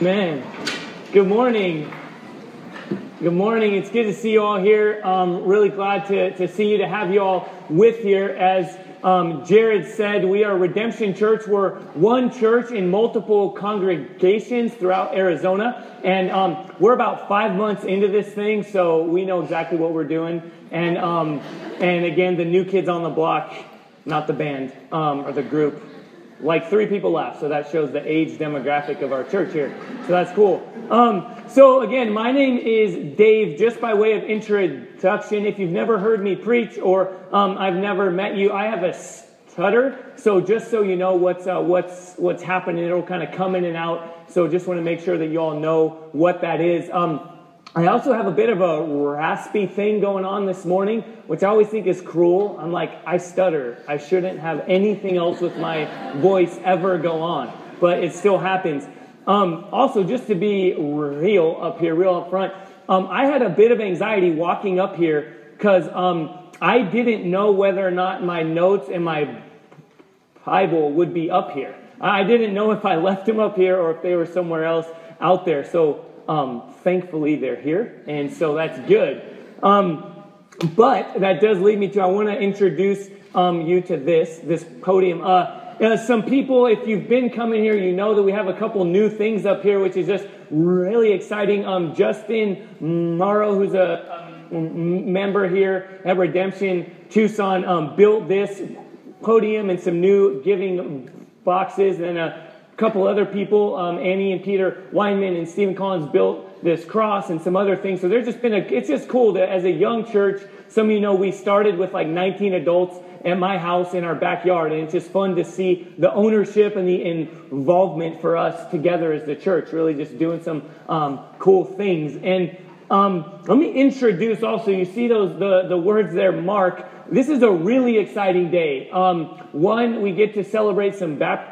Man, good morning. Good morning. It's good to see you all here. Um, really glad to, to see you, to have you all with here. As um, Jared said, we are Redemption Church. We're one church in multiple congregations throughout Arizona. And um, we're about five months into this thing, so we know exactly what we're doing. And, um, and again, the new kids on the block, not the band um, or the group, like three people left, so that shows the age demographic of our church here. So that's cool. Um, so again, my name is Dave. Just by way of introduction, if you've never heard me preach or um, I've never met you, I have a stutter. So just so you know what's uh, what's what's happening, it'll kind of come in and out. So just want to make sure that you all know what that is. Um, I also have a bit of a raspy thing going on this morning, which I always think is cruel. I'm like, I stutter. I shouldn't have anything else with my voice ever go on, but it still happens. Um, also, just to be real up here, real up front, um, I had a bit of anxiety walking up here because um, I didn't know whether or not my notes and my Bible would be up here. I didn't know if I left them up here or if they were somewhere else out there. So um, thankfully, they're here, and so that's good. Um, but that does lead me to I want to introduce um, you to this this podium. Uh, uh, some people, if you've been coming here, you know that we have a couple new things up here, which is just really exciting. Um, Justin Morrow, who's a, member here at Redemption Tucson, um, built this podium and some new giving boxes and a couple other people, um, Annie and Peter Weinman and Stephen Collins, built this cross and some other things. So there's just been a, it's just cool that as a young church, some of you know we started with like 19 adults at my house in our backyard, and it's just fun to see the ownership and the involvement for us together as the church, really just doing some um, cool things. And um, let me introduce also, you see those the, the words there, Mark. This is a really exciting day. Um, one, we get to celebrate some baptism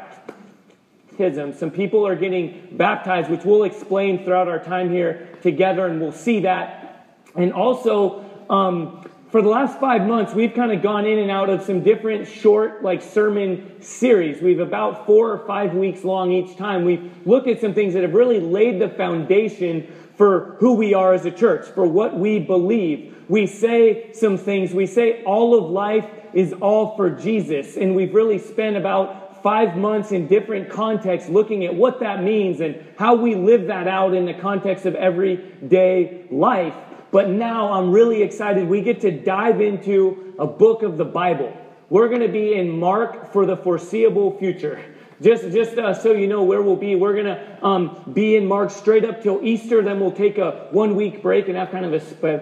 Some people are getting baptized, which we'll explain throughout our time here together, and we'll see that. And also, um, for the last five months, we've kind of gone in and out of some different short, like sermon series. We've about four or five weeks long each time. We've looked at some things that have really laid the foundation for who we are as a church, for what we believe. We say some things. We say all of life is all for Jesus. And we've really spent about five months in different contexts looking at what that means and how we live that out in the context of everyday life. But now I'm really excited. We get to dive into a book of the Bible. We're going to be in Mark for the foreseeable future. Just, just uh, so you know where we'll be, we're going to um, be in Mark straight up till Easter. Then we'll take a one week break and have kind of a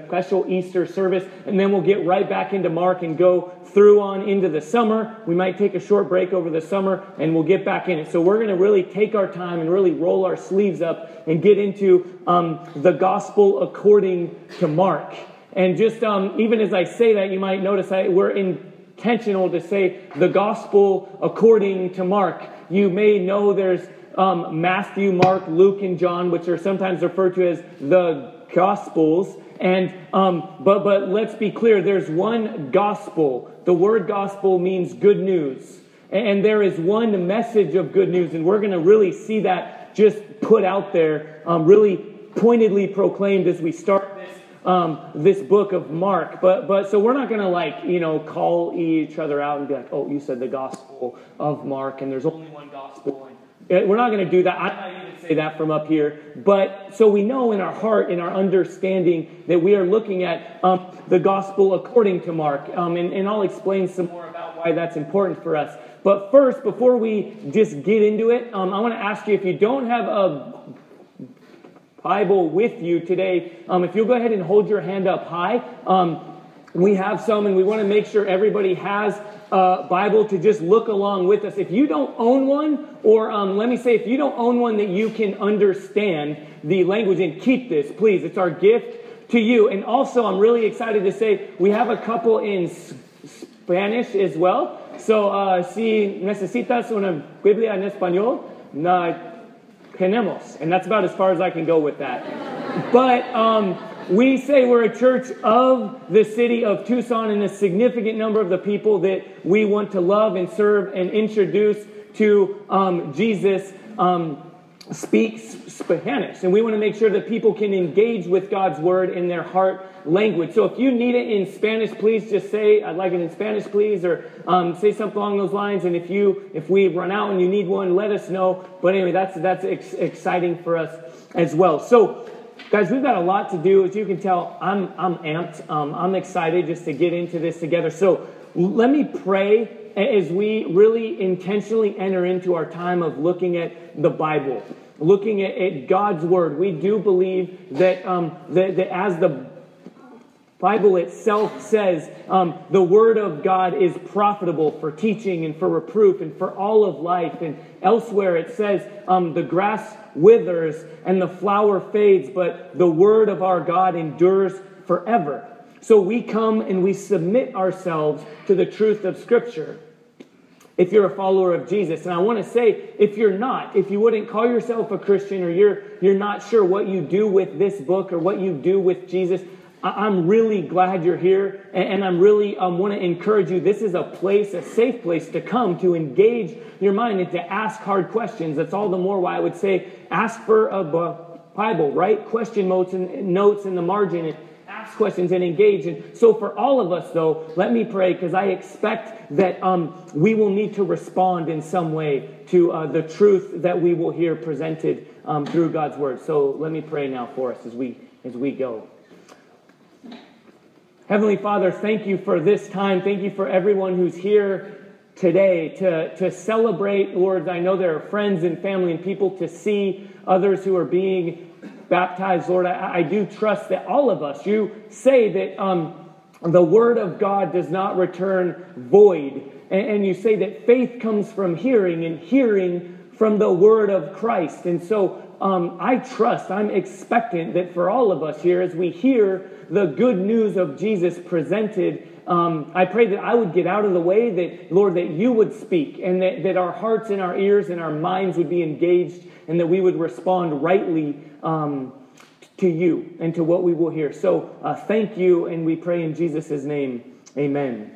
special Easter service. And then we'll get right back into Mark and go through on into the summer. We might take a short break over the summer and we'll get back in it. So we're going to really take our time and really roll our sleeves up and get into um, the gospel according to Mark. And just um, even as I say that, you might notice I, we're intentional to say the gospel according to Mark. You may know there's um, Matthew, Mark, Luke, and John, which are sometimes referred to as the Gospels. And um, but but let's be clear. There's one gospel. The word gospel means good news, and there is one message of good news, and we're going to really see that just put out there, um, really pointedly proclaimed as we start this um, this book of Mark. But but so we're not going to like you know call each other out and be like, oh, you said the gospel of Mark, and there's only one gospel. And we're not going to do that. I'm not even say that from up here. But so we know in our heart, in our understanding, that we are looking at um, the gospel according to Mark, um, and, and I'll explain some more about why that's important for us. But first, before we just get into it, um, I want to ask you if you don't have a Bible with you today, um, if you'll go ahead and hold your hand up high. Um, we have some, and we want to make sure everybody has a Bible to just look along with us. If you don't own one, or um, let me say, if you don't own one that you can understand the language and keep this, please. It's our gift to you. And also, I'm really excited to say we have a couple in Spanish as well. So, uh, si necesitas una Biblia en español, na tenemos. And that's about as far as I can go with that. But um, we say we're a church of the city of Tucson and a significant number of the people that we want to love and serve and introduce to um, Jesus. Um, speak Spanish, and we want to make sure that people can engage with God's word in their heart language. So if you need it in Spanish, please just say, "I'd like it in Spanish, please," or um, say something along those lines. And if you if we run out and you need one, let us know. But anyway, that's that's ex- exciting for us as well. So. Guys, we've got a lot to do. As you can tell, I'm, I'm amped. Um, I'm excited just to get into this together. So let me pray as we really intentionally enter into our time of looking at the Bible, looking at, at God's Word. We do believe that, um, that, that as the Bible itself says um, the Word of God is profitable for teaching and for reproof and for all of life. And elsewhere it says um, the grass withers and the flower fades, but the Word of our God endures forever. So we come and we submit ourselves to the truth of Scripture. If you're a follower of Jesus, and I want to say, if you're not, if you wouldn't call yourself a Christian or you're you're not sure what you do with this book or what you do with Jesus, I'm really glad you're here, and I'm really um, want to encourage you. This is a place, a safe place to come to engage your mind and to ask hard questions. That's all the more why I would say ask for a Bible, write question notes and notes in the margin, and ask questions and engage. And so, for all of us, though, let me pray because I expect that um, we will need to respond in some way to uh, the truth that we will hear presented um, through God's word. So, let me pray now for us as we as we go. Heavenly Father, thank you for this time. Thank you for everyone who's here today to, to celebrate, Lord. I know there are friends and family and people to see others who are being baptized. Lord, I, I do trust that all of us, you say that um, the word of God does not return void. And, and you say that faith comes from hearing and hearing from the word of Christ. And so um, I trust, I'm expectant that for all of us here, as we hear the good news of Jesus presented, um, I pray that I would get out of the way, that, Lord, that you would speak, and that, that our hearts and our ears and our minds would be engaged, and that we would respond rightly um, to you and to what we will hear. So uh, thank you, and we pray in Jesus' name. Amen.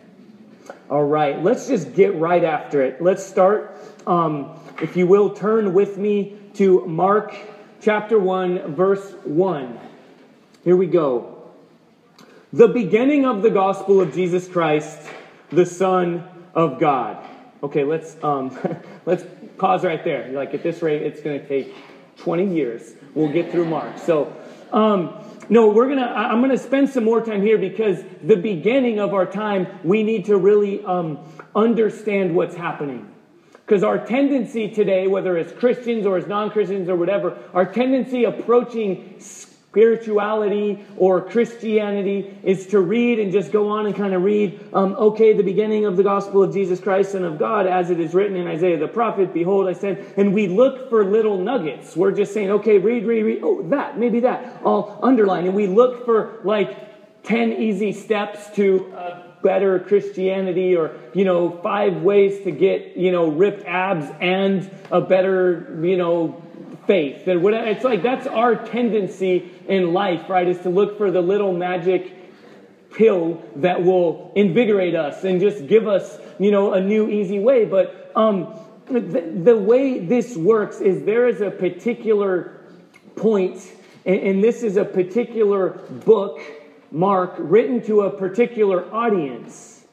All right, let's just get right after it. Let's start. Um, if you will, turn with me to Mark chapter 1, verse 1. Here we go. The beginning of the gospel of Jesus Christ, the Son of God. Okay, let's um, let's pause right there. Like at this rate, it's going to take 20 years. We'll get through Mark. So, um, no, we're gonna. I'm gonna spend some more time here because the beginning of our time, we need to really um, understand what's happening. Because our tendency today, whether as Christians or as non Christians or whatever, our tendency approaching spirituality or Christianity is to read and just go on and kind of read, um, okay, the beginning of the gospel of Jesus Christ, and of God, as it is written in Isaiah the prophet, behold, I send, and we look for little nuggets. We're just saying, okay, read, read, read, oh, that, maybe that, I'll underline. And we look for like 10 easy steps to uh, better Christianity or, you know, five ways to get, you know, ripped abs and a better, you know, faith. And it's like that's our tendency in life, right? Is to look for the little magic pill that will invigorate us and just give us, you know, a new easy way. But um, the, the way this works is there is a particular point, and, and this is a particular book Mark written to a particular audience.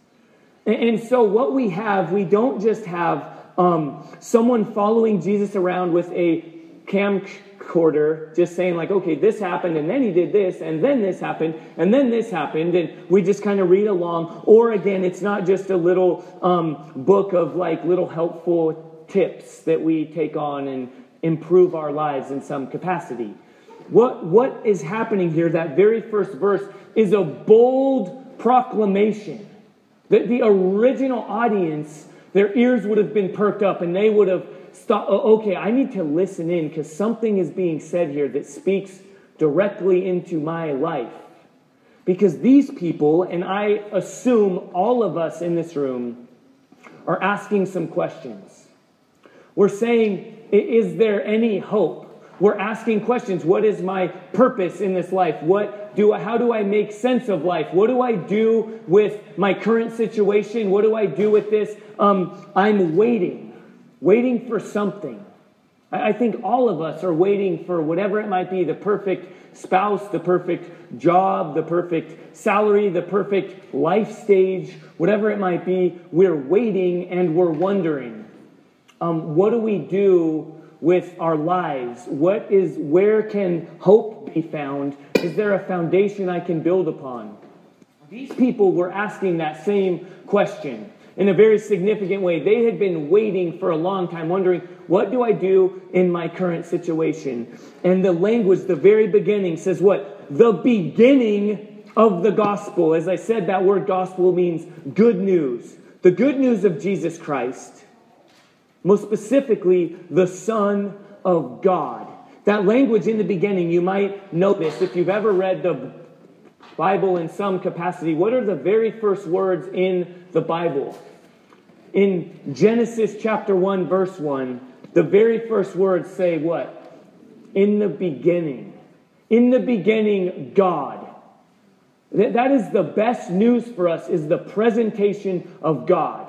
And, so, what we have, we don't just have um, someone following Jesus around with a camcorder, just saying, like, okay, this happened, and then he did this, and then this happened, and then this happened, and we just kind of read along. Or again, it's not just a little um, book of like little helpful tips that we take on and improve our lives in some capacity. What, what is happening here, that very first verse, is a bold proclamation that the original audience, their ears would have been perked up and they would have stopped. Oh, okay, I need to listen in because something is being said here that speaks directly into my life. Because these people, and I assume all of us in this room, are asking some questions. We're saying, is there any hope? We're asking questions. What is my purpose in this life? What do I, how do I make sense of life? What do I do with my current situation? What do I do with this? Um, I'm waiting, waiting for something. I think all of us are waiting for whatever it might be the perfect spouse, the perfect job, the perfect salary, the perfect life stage, whatever it might be. We're waiting and we're wondering um, what do we do with our lives? What is, where can hope be found? Is there a foundation I can build upon? These people were asking that same question in a very significant way. They had been waiting for a long time, wondering, what do I do in my current situation? And the language, the very beginning, says what? The beginning of the gospel. As I said, that word gospel means good news. The good news of Jesus Christ. Most specifically, the Son of God. That language in the beginning, you might notice if you've ever read the Bible in some capacity, what are the very first words in the Bible? In Genesis chapter 1, verse 1, the very first words say what? In the beginning. In the beginning, God. That is the best news for us is the presentation of God.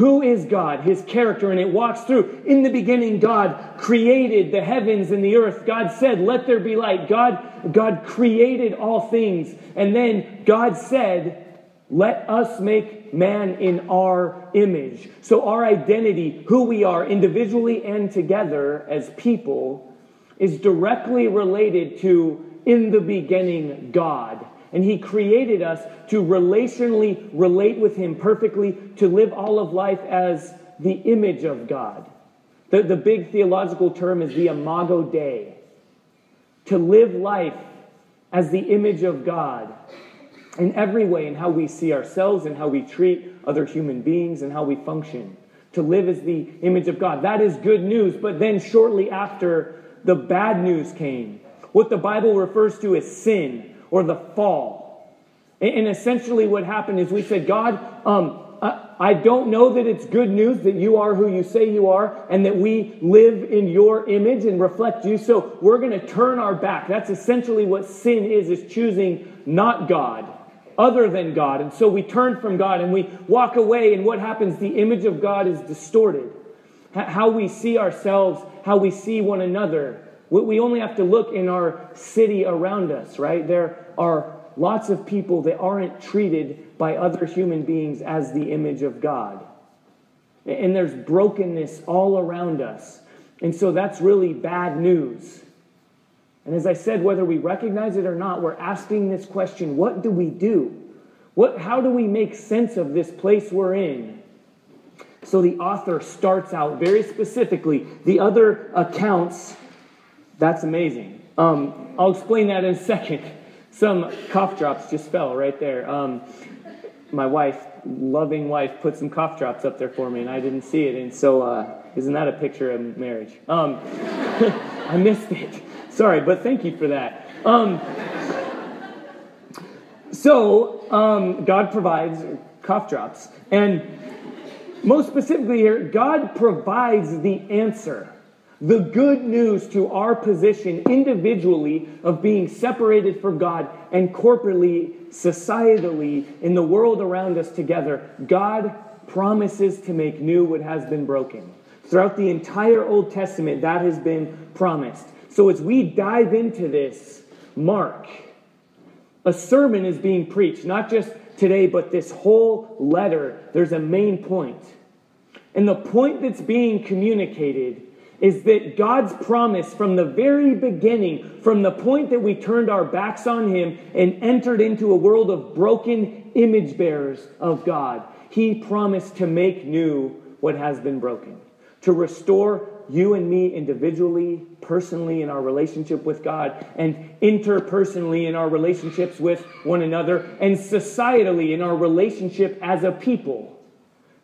Who is God? His character, and it walks through. In the beginning, God created the heavens and the earth. God said, Let there be light. God, God created all things. And then God said, Let us make man in our image. So, our identity, who we are individually and together as people, is directly related to in the beginning God. And He created us to relationally relate with Him perfectly, to live all of life as the image of God. The, the big theological term is the imago Dei. To live life as the image of God in every way in how we see ourselves and how we treat other human beings and how we function. To live as the image of God. That is good news. But then shortly after, the bad news came. What the Bible refers to as sin or the fall. And essentially, what happened is we said, God, um, I don't know that it's good news that you are who you say you are and that we live in your image and reflect you. So we're going to turn our back. That's essentially what sin is, is choosing not God other than God. And so we turn from God and we walk away, and what happens? The image of God is distorted. How we see ourselves, how we see one another. We only have to look in our city around us, right? There are lots of people that aren't treated by other human beings as the image of God. And there's brokenness all around us. And so that's really bad news. And as I said, whether we recognize it or not, we're asking this question what do we do? What, how do we make sense of this place we're in? So the author starts out very specifically. The other accounts, that's amazing. Um, I'll explain that in a second. Some cough drops just fell right there. Um, my wife, loving wife, put some cough drops up there for me, and I didn't see it. And so, uh, isn't that a picture of marriage? Um, I missed it. Sorry, but thank you for that. Um, so, um, God provides cough drops. And most specifically here, God provides the answer. The good news to our position individually of being separated from God and corporately, societally, in the world around us together. God promises to make new what has been broken. Throughout the entire Old Testament, that has been promised. So as we dive into this, Mark, a sermon is being preached, not just today, but this whole letter. There's a main point. And the point that's being communicated is that God's promise from the very beginning, from the point that we turned our backs on Him and entered into a world of broken image bearers of God, He promised to make new what has been broken, to restore you and me individually, personally, in our relationship with God, and interpersonally in our relationships with one another, and societally in our relationship as a people.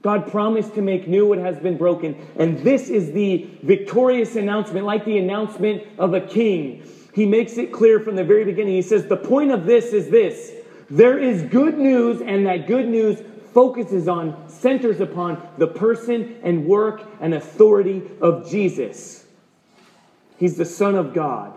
God promised to make new what has been broken. And this is the victorious announcement, like the announcement of a king. He makes it clear from the very beginning. He says, The point of this is this there is good news, and that good news focuses on, centers upon the person and work and authority of Jesus. He's the Son of God.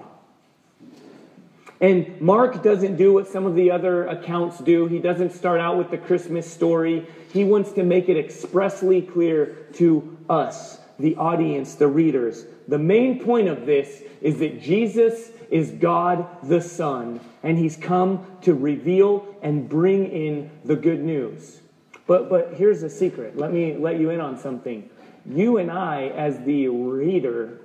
And Mark doesn't do what some of the other accounts do. He doesn't start out with the Christmas story. He wants to make it expressly clear to us the audience, the readers. The main point of this is that Jesus is God the Son, and he's come to reveal and bring in the good news. But, but here's a secret. Let me let you in on something. You and I, as the reader,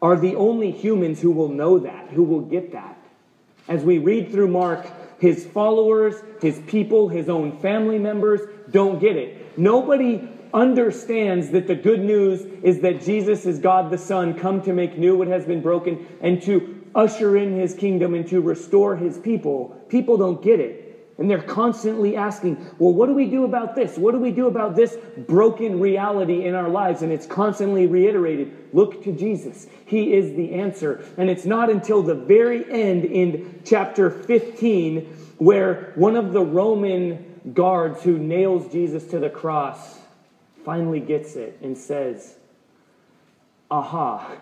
are the only humans who will know that, who will get that. As we read through Mark, his followers, his people, his own family members don't get it. Nobody understands that the good news is that Jesus is God the Son, come to make new what has been broken and to usher in his kingdom and to restore his people. People don't get it. And they're constantly asking, well, what do we do about this? What do we do about this broken reality in our lives? And it's constantly reiterated look to Jesus. He is the answer. And it's not until the very end in chapter 15 where one of the Roman guards who nails Jesus to the cross finally gets it and says, Aha.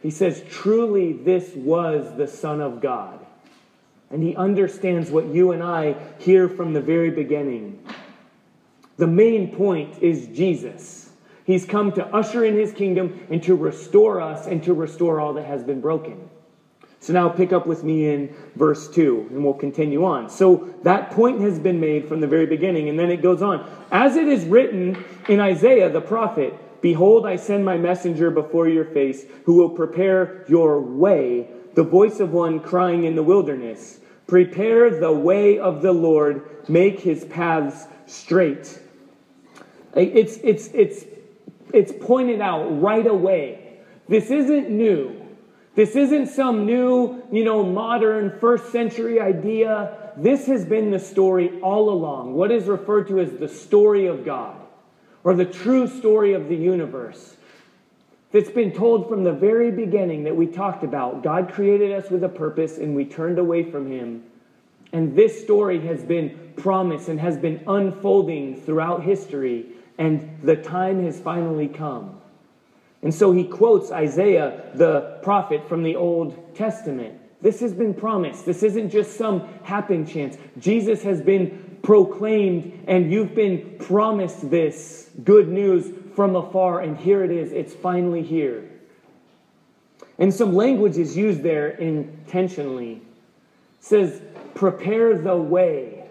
He says, Truly, this was the Son of God. And he understands what you and I hear from the very beginning. The main point is Jesus. He's come to usher in his kingdom and to restore us and to restore all that has been broken. So now pick up with me in verse 2 and we'll continue on. So that point has been made from the very beginning and then it goes on. As it is written in Isaiah the prophet, Behold, I send my messenger before your face who will prepare your way, the voice of one crying in the wilderness. Prepare the way of the Lord, make his paths straight. It's, it's, it's, it's pointed out right away. This isn't new. This isn't some new, you know, modern first century idea. This has been the story all along. What is referred to as the story of God or the true story of the universe. That's been told from the very beginning that we talked about. God created us with a purpose and we turned away from Him. And this story has been promised and has been unfolding throughout history, and the time has finally come. And so he quotes Isaiah, the prophet from the Old Testament. This has been promised. This isn't just some happen chance. Jesus has been proclaimed, and you've been promised this good news from afar, and here it is. It's finally here. And some language is used there intentionally. It says, prepare the way.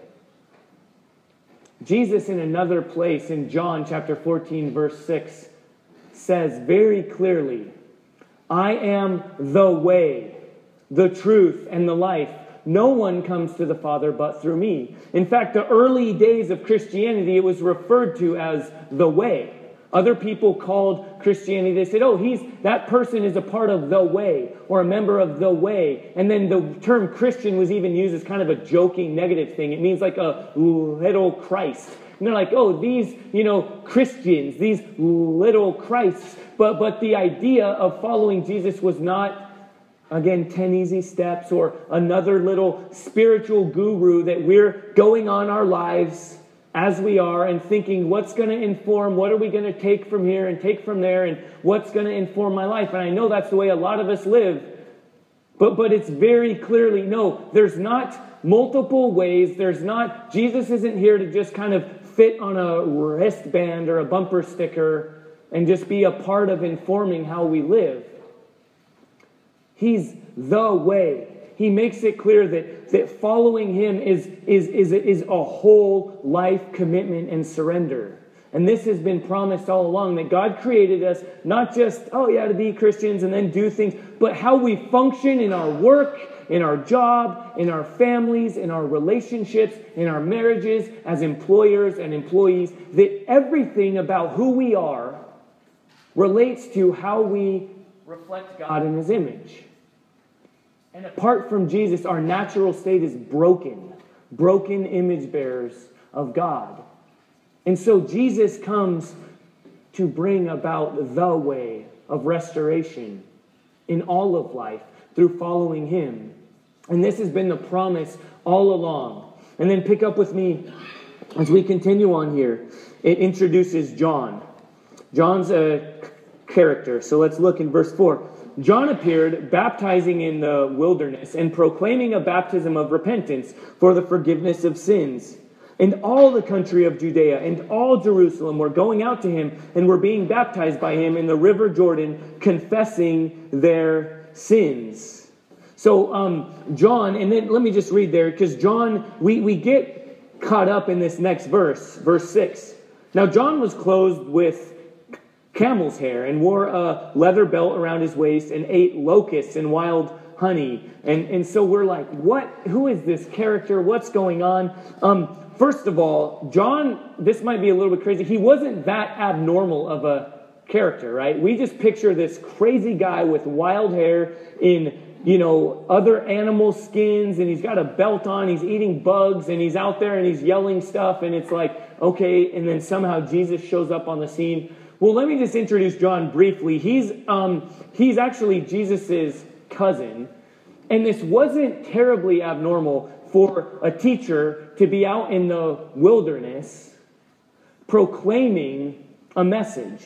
Jesus, in another place, in John chapter 14, verse 6, says very clearly, I am the way, the truth, and the life. No one comes to the Father but through me. In fact, the early days of Christianity, it was referred to as the way. Other people called Christianity, they said, oh, he's, that person is a part of the way or a member of the way. And then the term Christian was even used as kind of a joking negative thing. It means like a little Christ. And they're like, oh, these, you know, Christians, these little Christs. But, but the idea of following Jesus was not, again, 10 easy steps or another little spiritual guru that we're going on our lives as we are and thinking what's going to inform, what are we going to take from here and take from there, and what's going to inform my life. And I know that's the way a lot of us live. But, but it's very clearly no, there's not multiple ways. There's not, Jesus isn't here to just kind of fit on a wristband or a bumper sticker and just be a part of informing how we live. He's the way. He makes it clear that, that following him is, is, is, is a whole life commitment and surrender. And this has been promised all along that God created us not just, oh yeah, to be Christians and then do things, but how we function in our work in our job, in our families, in our relationships, in our marriages, as employers and employees, that everything about who we are relates to how we reflect God in His image. And apart from Jesus, our natural state is broken, broken image bearers of God. And so Jesus comes to bring about the way of restoration in all of life through following Him. And this has been the promise all along. And then pick up with me as we continue on here. It introduces John. John's a character. So let's look in verse 4. John appeared baptizing in the wilderness and proclaiming a baptism of repentance for the forgiveness of sins. and all the country of Judea and all Jerusalem were going out to him and were being baptized by him in the river Jordan, confessing their sins. So, um, John, and then let me just read there, because John, we, we get caught up in this next verse, verse 6. Now, John was clothed with camel's hair and wore a leather belt around his waist and ate locusts and wild honey. And, and so we're like, what? Who is this character? What's going on? Um, first of all, John, this might be a little bit crazy. He wasn't that abnormal of a character, right? We just picture this crazy guy with wild hair in, you know, other animal skins, and he's got a belt on, he's eating bugs, and he's out there and he's yelling stuff, and it's like, okay, and then somehow Jesus shows up on the scene. Well, let me just introduce John briefly. He's, um, he's actually Jesus's cousin, and this wasn't terribly abnormal for a teacher to be out in the wilderness proclaiming a message.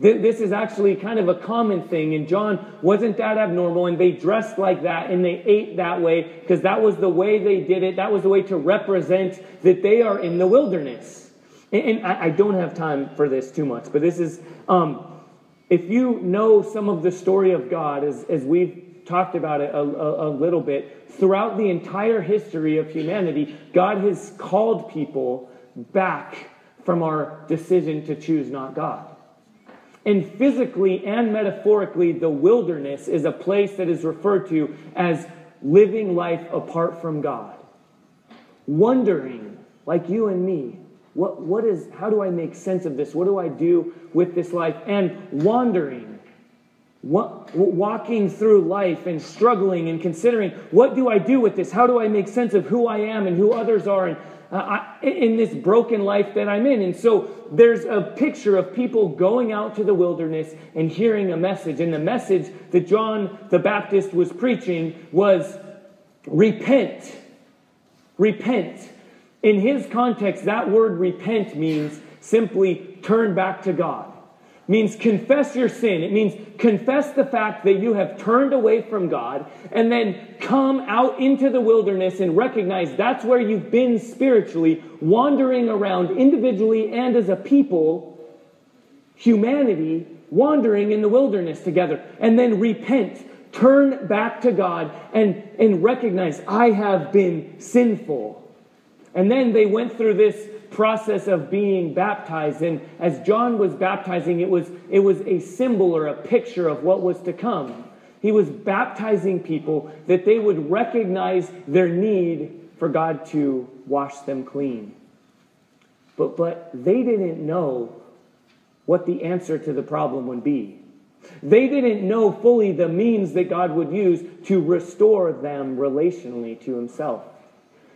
This is actually kind of a common thing, and John wasn't that abnormal, and they dressed like that, and they ate that way, because that was the way they did it. That was the way to represent that they are in the wilderness. And I don't have time for this too much, but this is, um, if you know some of the story of God, as, as we've talked about it a, a, a little bit. Throughout the entire history of humanity, God has called people back from our decision to choose not God. And physically and metaphorically, the wilderness is a place that is referred to as living life apart from God. Wondering, like you and me, what, what is, how do I make sense of this? What do I do with this life? And wandering, walking through life and struggling and considering what do I do with this? How do I make sense of who I am and who others are and uh, I, in this broken life that I'm in? And so there's a picture of people going out to the wilderness and hearing a message. And the message that John the Baptist was preaching was repent. Repent. In his context, that word repent means simply turn back to God means confess your sin. It means confess the fact that you have turned away from God and then come out into the wilderness and recognize that's where you've been spiritually, wandering around individually and as a people, humanity, wandering in the wilderness together. And then repent, turn back to God and, and recognize I have been sinful. And then they went through this process of being baptized. And as John was baptizing, it was, it was a symbol or a picture of what was to come. He was baptizing people that they would recognize their need for God to wash them clean. But, but they didn't know what the answer to the problem would be. They didn't know fully the means that God would use to restore them relationally to Himself.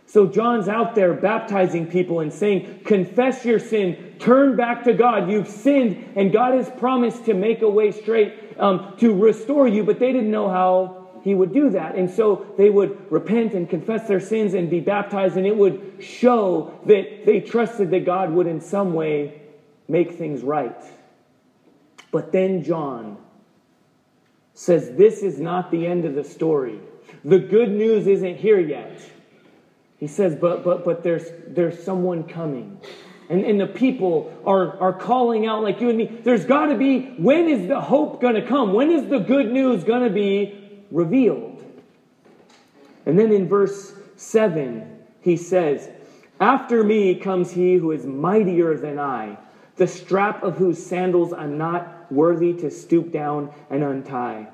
So John's out there baptizing people and saying, Confess your sin, turn back to God. You've sinned, and God has promised to make a way straight um, to restore you, but they didn't know how he would do that. And so they would repent and confess their sins and be baptized, and it would show that they trusted that God would in some way make things right. But then John says, This is not the end of the story. The good news isn't here yet. He says, but, but, but there's, there's someone coming. And, and the people are, are calling out like you and me. There's got to be, when is the hope going to come? When is the good news going to be revealed? And then in verse 7, he says, After me comes he who is mightier than I, the strap of whose sandals I'm not worthy to stoop down and untie.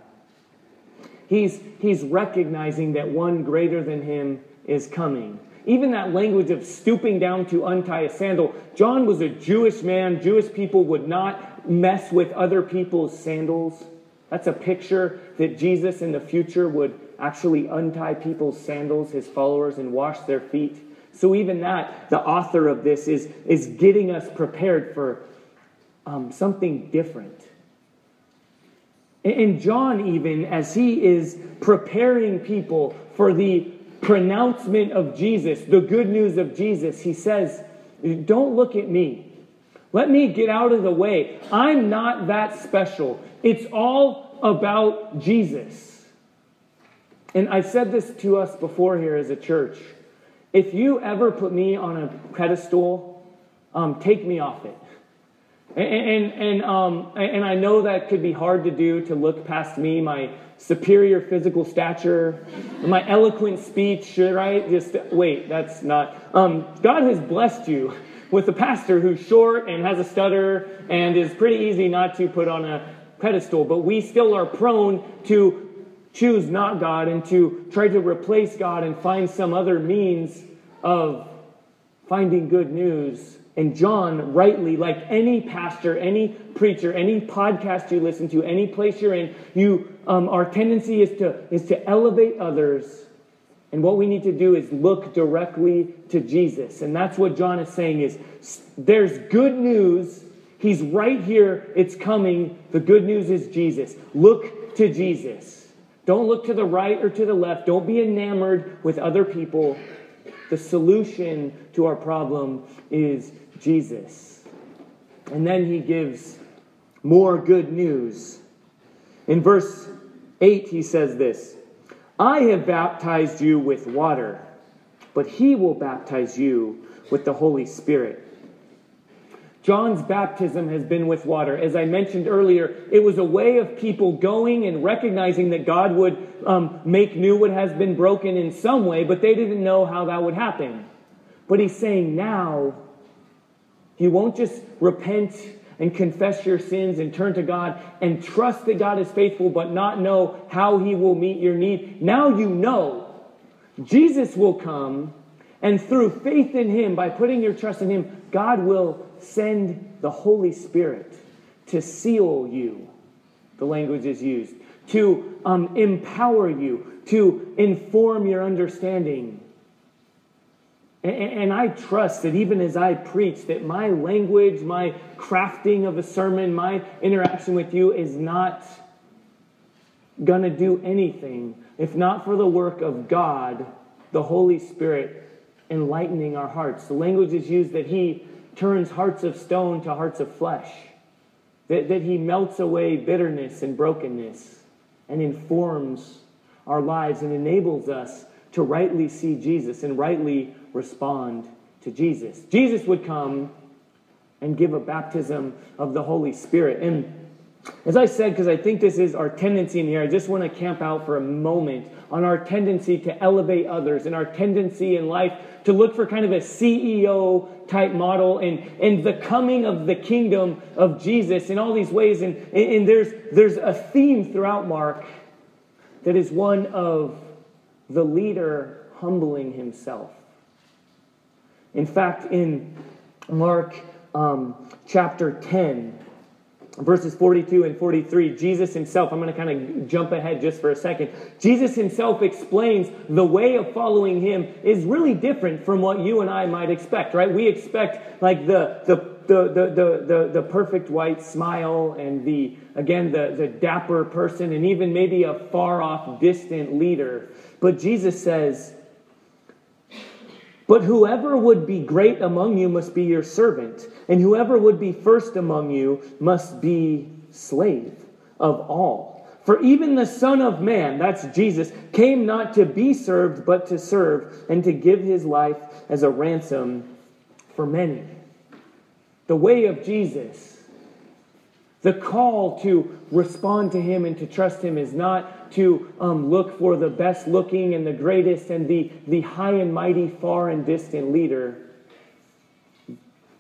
He's, he's recognizing that one greater than him is coming. Even that language of stooping down to untie a sandal. John was a Jewish man. Jewish people would not mess with other people's sandals. That's a picture that Jesus in the future would actually untie people's sandals, his followers, and wash their feet. So, even that, the author of this is, is getting us prepared for um, something different. And John, even as he is preparing people for the pronouncement of Jesus, the good news of Jesus, he says, Don't look at me. Let me get out of the way. I'm not that special. It's all about Jesus. And I've said this to us before here as a church. if you ever put me on a pedestal, um, take me off it. And, and, and, um, and I know that could be hard to do to look past me, my superior physical stature, my eloquent speech, right? Just wait, that's not. Um, God has blessed you with a pastor who's short and has a stutter and is pretty easy not to put on a pedestal, but we still are prone to choose not God and to try to replace God and find some other means of finding good news. And John, rightly, like any pastor, any preacher, any podcast you listen to, any place you're in, you, um, our tendency is to, is to elevate others. And what we need to do is look directly to Jesus. And that's what John is saying is there's good news. He's right here. It's coming. The good news is Jesus. Look to Jesus. Don't look to the right or to the left. Don't be enamored with other people. The solution to our problem is Jesus. And then he gives more good news. In verse 8, he says this I have baptized you with water, but he will baptize you with the Holy Spirit. John's baptism has been with water. As I mentioned earlier, it was a way of people going and recognizing that God would um, make new what has been broken in some way, but they didn't know how that would happen. But he's saying now, you won't just repent and confess your sins and turn to God and trust that God is faithful, but not know how he will meet your need. Now you know Jesus will come, and through faith in him, by putting your trust in him, God will send the Holy Spirit to seal you, the language is used, to um, empower you, to inform your understanding. And, I trust that even as I preach, that my language, my crafting of a sermon, my interaction with you is not going to do anything if not for the work of God, the Holy Spirit, enlightening our hearts. The language is used that He turns hearts of stone to hearts of flesh, that, that He melts away bitterness and brokenness and informs our lives and enables us to rightly see Jesus and rightly respond to Jesus. Jesus would come and give a baptism of the Holy Spirit. And as I said, because I think this is our tendency in here, I just want to camp out for a moment on our tendency to elevate others and our tendency in life to look for kind of a CEO type model and, and the coming of the kingdom of Jesus in all these ways. And, and there's, there's a theme throughout Mark that is one of the leader humbling himself. In fact, in Mark um, chapter 10, verses 42 and 43, Jesus himself, I'm going to kind of jump ahead just for a second. Jesus himself explains the way of following him is really different from what you and I might expect, right? We expect like the, the the, the, the, the, the perfect white smile and the, again, the, the dapper person and even maybe a far off, distant leader. But Jesus says, but whoever would be great among you must be your servant, and whoever would be first among you must be slave of all. For even the Son of Man, that's Jesus, came not to be served, but to serve, and to give his life as a ransom for many. The way of Jesus the call to respond to Him and to trust Him is not to um, look for the best looking and the greatest and the, the high and mighty, far and distant leader.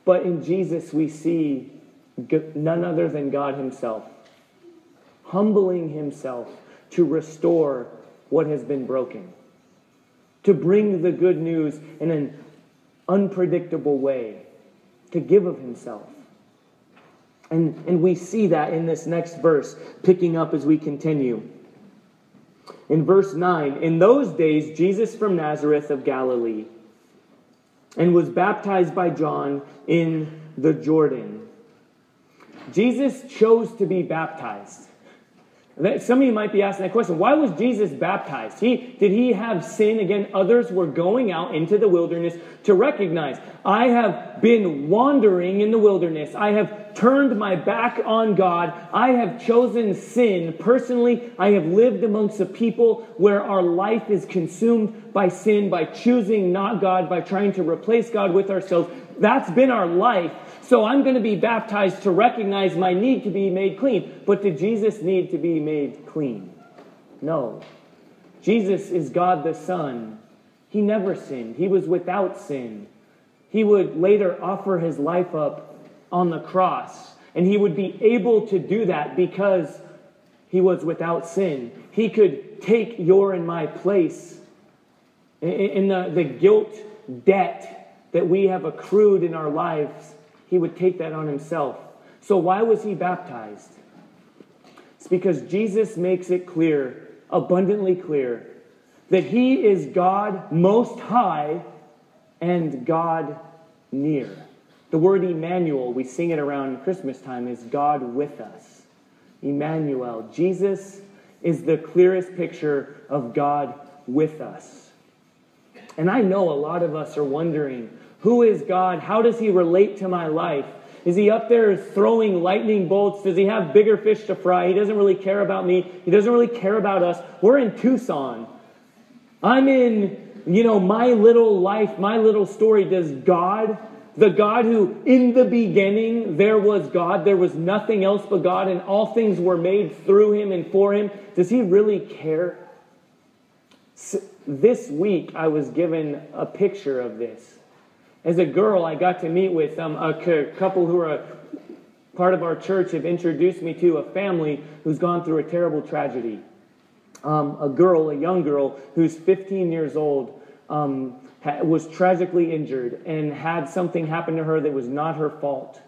But in Jesus, we see none other than God Himself, humbling Himself to restore what has been broken, to bring the good news in an unpredictable way, to give of Himself. And, and we see that in this next verse, picking up as we continue. In verse 9, in those days, Jesus from Nazareth of Galilee and was baptized by John in the Jordan. Jesus chose to be baptized. Some of you might be asking that question. Why was Jesus baptized? He, did he have sin? Again, others were going out into the wilderness to recognize, I have been wandering in the wilderness. I have turned my back on God. I have chosen sin. Personally, I have lived amongst a people where our life is consumed by sin, by choosing not God, by trying to replace God with ourselves. That's been our life. So I'm going to be baptized to recognize my need to be made clean. But did Jesus need to be made clean? No. Jesus is God the Son. He never sinned, He was without sin. He would later offer His life up on the cross. And He would be able to do that because He was without sin. He could take your and my place in the, the guilt debt that we have accrued in our lives he would take that on himself. So, why was he baptized? It's because Jesus makes it clear, abundantly clear, that he is God most high and God near. The word Emmanuel, we sing it around Christmas time, is God with us. Emmanuel. Jesus is the clearest picture of God with us. And I know a lot of us are wondering who is God? How does he relate to my life? Is he up there throwing lightning bolts? Does he have bigger fish to fry? He doesn't really care about me. He doesn't really care about us. We're in Tucson. I'm in, you know, my little life, my little story. Does God, the God who in the beginning there was God, there was nothing else but God, and all things were made through him and for him, does he really care? This week I was given a picture of this. As a girl, I got to meet with um, a couple who are part of our church have introduced me to a family who's gone through a terrible tragedy. Um, a girl, a young girl, who's 15 years old, um, ha- was tragically injured and had something happen to her that was not her fault.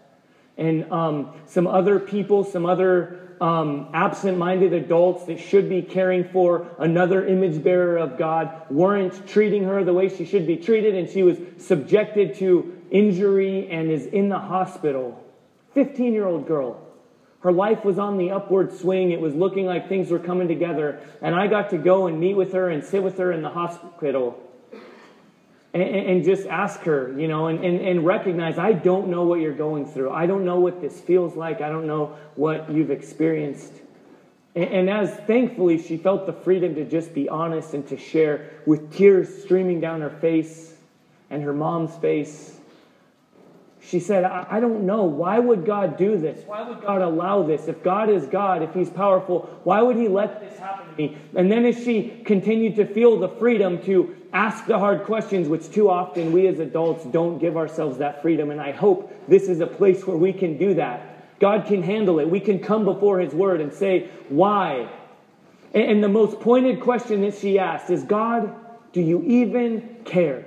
And um, some other people, some other um, absent minded adults that should be caring for another image bearer of God weren't treating her the way she should be treated, and she was subjected to injury and is in the hospital. 15 year old girl. Her life was on the upward swing. It was looking like things were coming together. And I got to go and meet with her and sit with her in the hospital and, and, just ask her, you know, and, and, and recognize I don't know what you're going through. I don't know what this feels like. I don't know what you've experienced. And, and as thankfully she felt the freedom to just be honest and to share with tears streaming down her face and her mom's face. She said, I, I don't know. Why would God do this? Why would God allow this? If God is God, if He's powerful, why would He let this happen to me? And then as she continued to feel the freedom to ask the hard questions, which too often we as adults don't give ourselves that freedom. And I hope this is a place where we can do that. God can handle it. We can come before His Word and say, Why? And the most pointed question that she asked is, God, do you even care?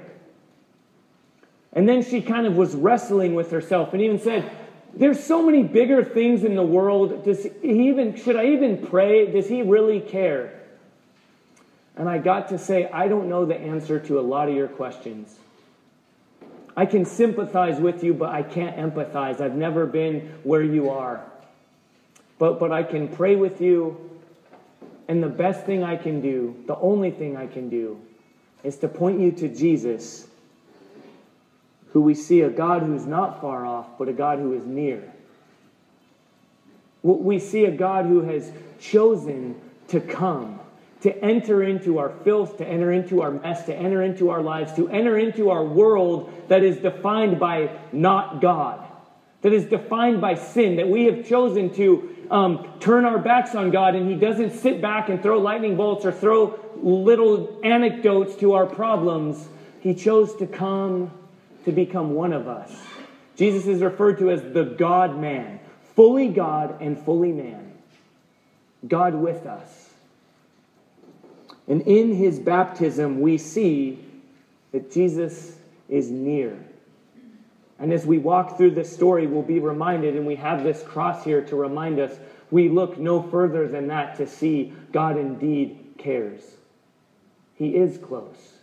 And then she kind of was wrestling with herself and even said, There's so many bigger things in the world. Does he even, should I even pray? Does he really care? And I got to say, I don't know the answer to a lot of your questions. I can sympathize with you, but I can't empathize. I've never been where you are. But, but I can pray with you, and the best thing I can do, the only thing I can do, is to point you to Jesus, who we see a God who's not far off, but a God who is near. We see a God who has chosen to come to enter into our filth, to enter into our mess, to enter into our lives, to enter into our world that is defined by not God, that is defined by sin, that we have chosen to um, turn our backs on God, and He doesn't sit back and throw lightning bolts or throw little anecdotes to our problems. He chose to come to become one of us. Jesus is referred to as the God man, fully God and fully man. God with us. And in his baptism, we see that Jesus is near. And as we walk through this story, we'll be reminded, and we have this cross here to remind us we look no further than that to see God indeed cares. He is close.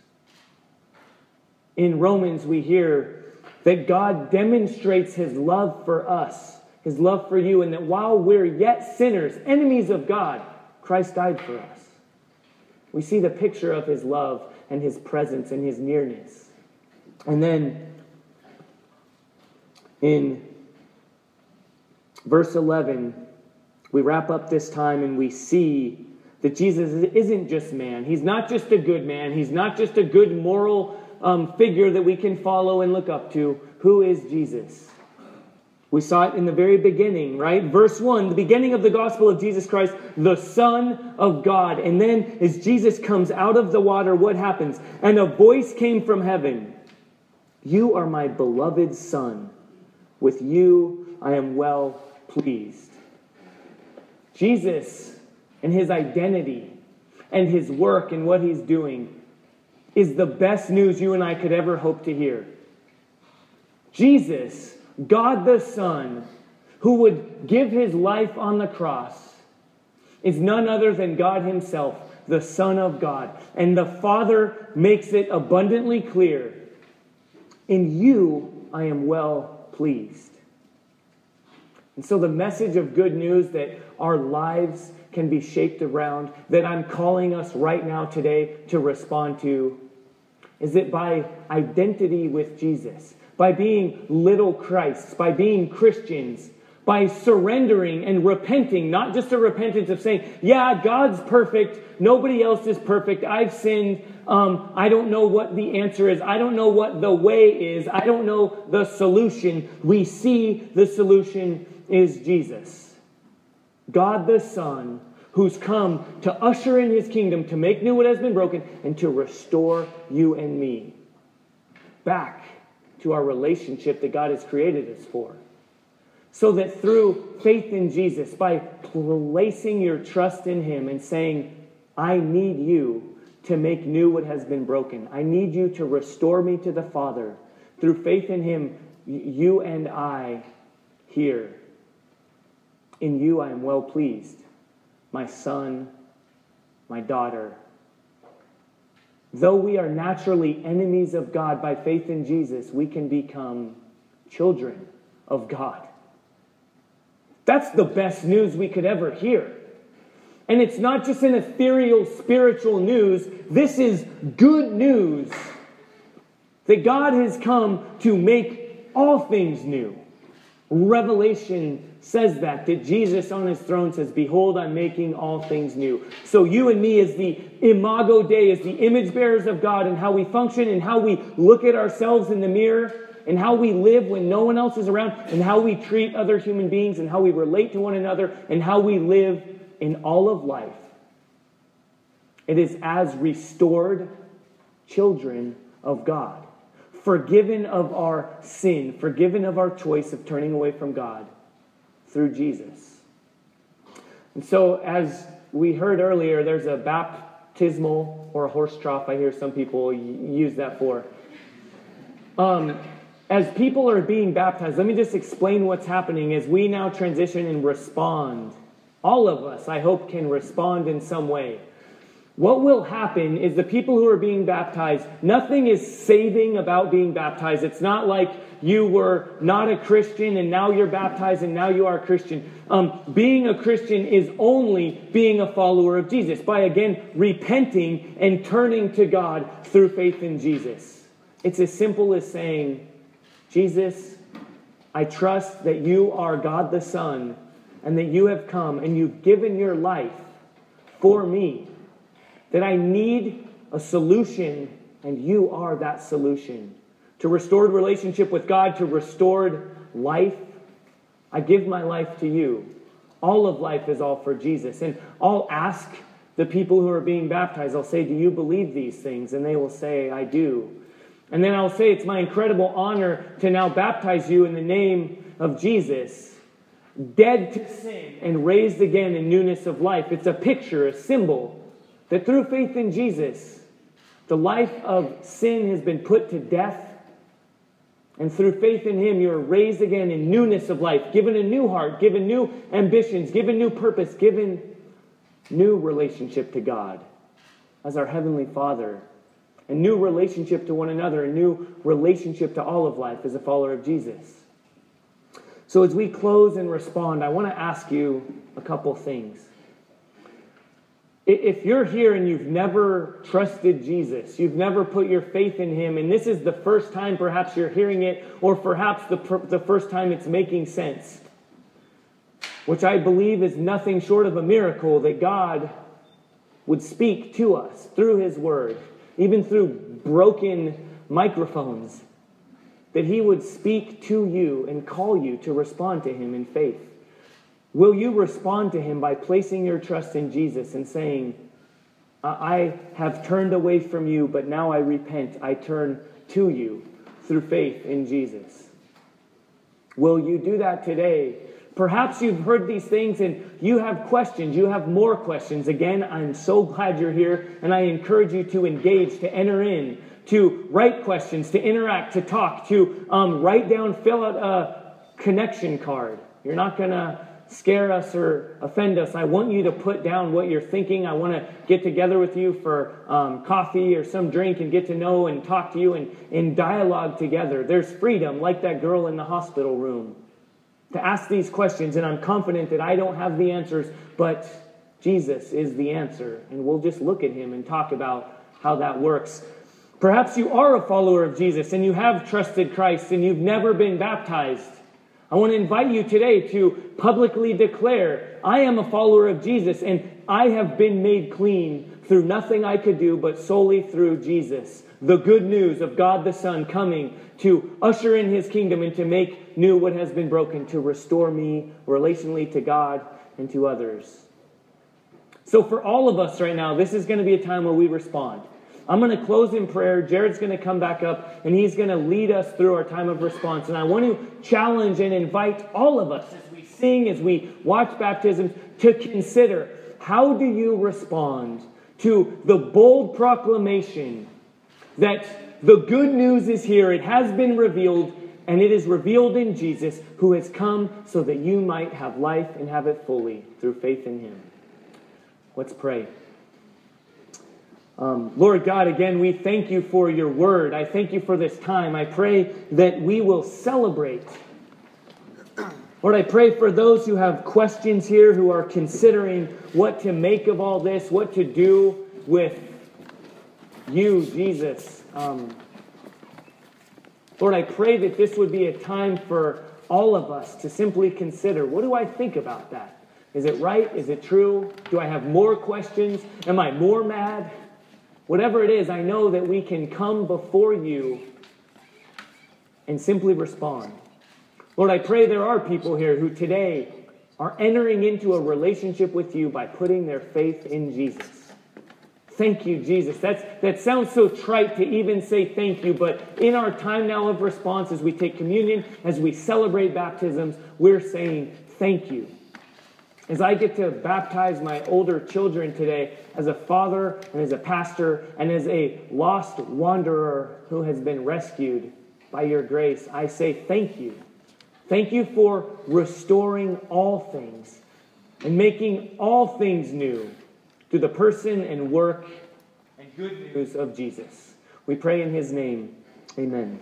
In Romans, we hear that God demonstrates his love for us, his love for you, and that while we're yet sinners, enemies of God, Christ died for us. We see the picture of his love and his presence and his nearness. And then in verse 11, we wrap up this time and we see that Jesus isn't just man. He's not just a good man. He's not just a good moral um, figure that we can follow and look up to. Who is Jesus? We saw it in the very beginning, right? Verse 1, the beginning of the gospel of Jesus Christ, the Son of God. And then as Jesus comes out of the water, what happens? And a voice came from heaven You are my beloved Son. With you I am well pleased. Jesus and his identity and his work and what he's doing is the best news you and I could ever hope to hear. Jesus, God the Son, who would give his life on the cross, is none other than God himself, the Son of God. And the Father makes it abundantly clear in you I am well pleased. And so, the message of good news that our lives can be shaped around, that I'm calling us right now today to respond to, is that by identity with Jesus, by being little Christs, by being Christians, by surrendering and repenting, not just a repentance of saying, Yeah, God's perfect, nobody else is perfect, I've sinned, um, I don't know what the answer is, I don't know what the way is, I don't know the solution. We see the solution is Jesus, God the Son, who's come to usher in his kingdom, to make new what has been broken, and to restore you and me back to our relationship that God has created us for. So that through faith in Jesus, by placing your trust in him and saying, I need you to make new what has been broken, I need you to restore me to the Father. Through faith in him, you and I here in you I am well pleased, my son, my daughter. Though we are naturally enemies of God by faith in Jesus, we can become children of God. That's the best news we could ever hear. And it's not just an ethereal spiritual news, this is good news that God has come to make all things new. Revelation says that, that Jesus on his throne says, Behold, I'm making all things new. So you and me, as the imago Dei, as the image bearers of God, and how we function, and how we look at ourselves in the mirror, and how we live when no one else is around, and how we treat other human beings, and how we relate to one another, and how we live in all of life. It is as restored children of God, forgiven of our sin, forgiven of our choice of turning away from God through Jesus. And so, as we heard earlier, there's a baptismal or a horse trough, I hear some people use that for. Um, as people are being baptized, let me just explain what's happening as we now transition and respond. All of us, I hope, can respond in some way. What will happen is the people who are being baptized, nothing is saving about being baptized. It's not like you were not a Christian and now you're baptized and now you are a Christian. Um, being a Christian is only being a follower of Jesus by again repenting and turning to God through faith in Jesus. It's as simple as saying, Jesus, I trust that you are God the Son and that you have come and you've given your life for me, that I need a solution and you are that solution to restored relationship with God, to restored life. I give my life to you. All of life is all for Jesus. And I'll ask the people who are being baptized, I'll say, Do you believe these things? And they will say, I do. And then I'll say, It's my incredible honor to now baptize you in the name of Jesus, dead to sin and raised again in newness of life. It's a picture, a symbol that through faith in Jesus, the life of sin has been put to death and through faith in Him, you are raised again in newness of life, given a new heart, given new ambitions, given new purpose, given new relationship to God as our Heavenly Father, a new relationship to one another, a new relationship to all of life as a follower of Jesus. So, as we close and respond, I want to ask you a couple things. If you're here and you've never trusted Jesus, you've never put your faith in him, and this is the first time perhaps you're hearing it, or perhaps the, the first time it's making sense, which I believe is nothing short of a miracle that God would speak to us through his word, even through broken microphones, that he would speak to you and call you to respond to him in faith. Will you respond to him by placing your trust in Jesus and saying, I have turned away from you, but now I repent. I turn to you through faith in Jesus. Will you do that today? Perhaps you've heard these things and you have questions. You have more questions. Again, I'm so glad you're here, and I encourage you to engage, to enter in, to write questions, to interact, to talk, to um, write down, fill out a connection card. You're not going to scare us or offend us. I want you to put down what you're thinking. I want to get together with you for um, coffee or some drink and get to know and talk to you and, and dialogue together. There's freedom, like that girl in the hospital room, to ask these questions. And I'm confident that I don't have the answers, but Jesus is the answer. And we'll just look at him and talk about how that works. Perhaps you are a follower of Jesus and you have trusted Christ and you've never been baptized. I want to invite you today to publicly declare, I am a follower of Jesus and I have been made clean through nothing I could do but solely through Jesus. The good news of God the Son coming to usher in his kingdom and to make new what has been broken, to restore me relationally to God and to others. So, for all of us right now, this is going to be a time where we respond. I'm going to close in prayer. Jared's going to come back up and he's going to lead us through our time of response. And I want to challenge and invite all of us as we sing, as we watch baptisms, to consider how do you respond to the bold proclamation that the good news is here, it has been revealed, and it is revealed in Jesus, who has come so that you might have life and have it fully through faith in him. Let's pray. Um, Lord God, again, we thank you for your word. I thank you for this time. I pray that we will celebrate. Lord, I pray for those who have questions here, who are considering what to make of all this, what to do with you, Jesus. Um, Lord, I pray that this would be a time for all of us to simply consider what do I think about that? Is it right? Is it true? Do I have more questions? Am I more mad? Whatever it is, I know that we can come before you and simply respond. Lord, I pray there are people here who today are entering into a relationship with you by putting their faith in Jesus. Thank you, Jesus. That's, that sounds so trite to even say thank you, but in our time now of response, as we take communion, as we celebrate baptisms, we're saying thank you. As I get to baptize my older children today, as a father and as a pastor and as a lost wanderer who has been rescued by your grace, I say thank you. Thank you for restoring all things and making all things new through the person and work and good news of Jesus. We pray in his name. Amen.